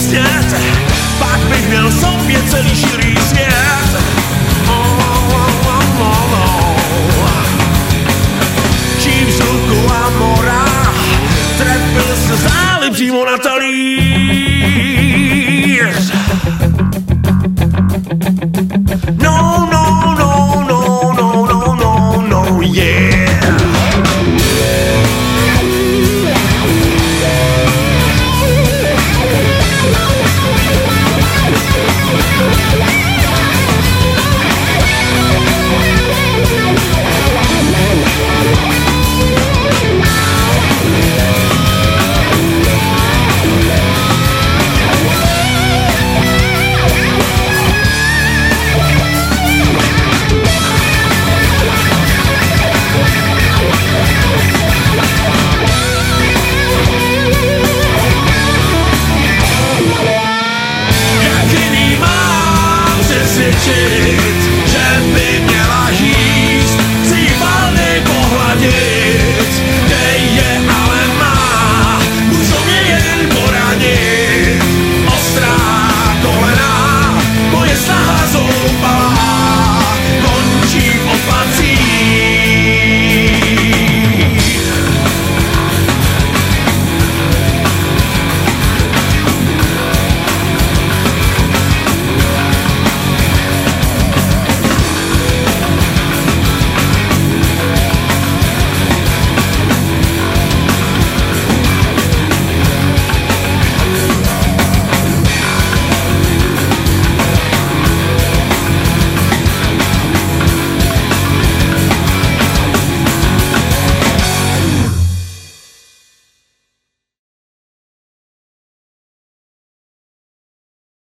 rozjet Pak bych měl sobě celý širý svět. Čím z ruku a mora trepil se záli přímo na talíř.